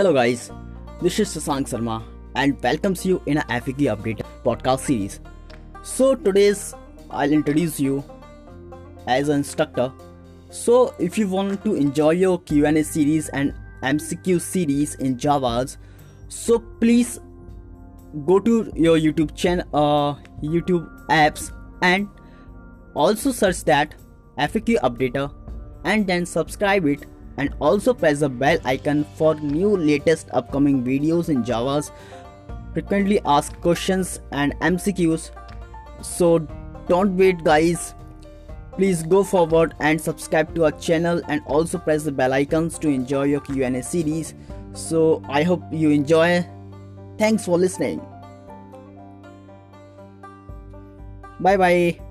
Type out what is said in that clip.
Hello guys, this is Sasank Sharma and welcomes you in a FAQ update podcast series. So today's I'll introduce you as an instructor. So if you want to enjoy your Q&A series and MCQ series in Java's, so please go to your YouTube channel, uh, YouTube apps and also search that FAQ updater and then subscribe it and also press the bell icon for new latest upcoming videos in Java's frequently asked questions and MCQs. So don't wait guys. Please go forward and subscribe to our channel and also press the bell icons to enjoy your Q&A series. So I hope you enjoy. Thanks for listening. Bye bye.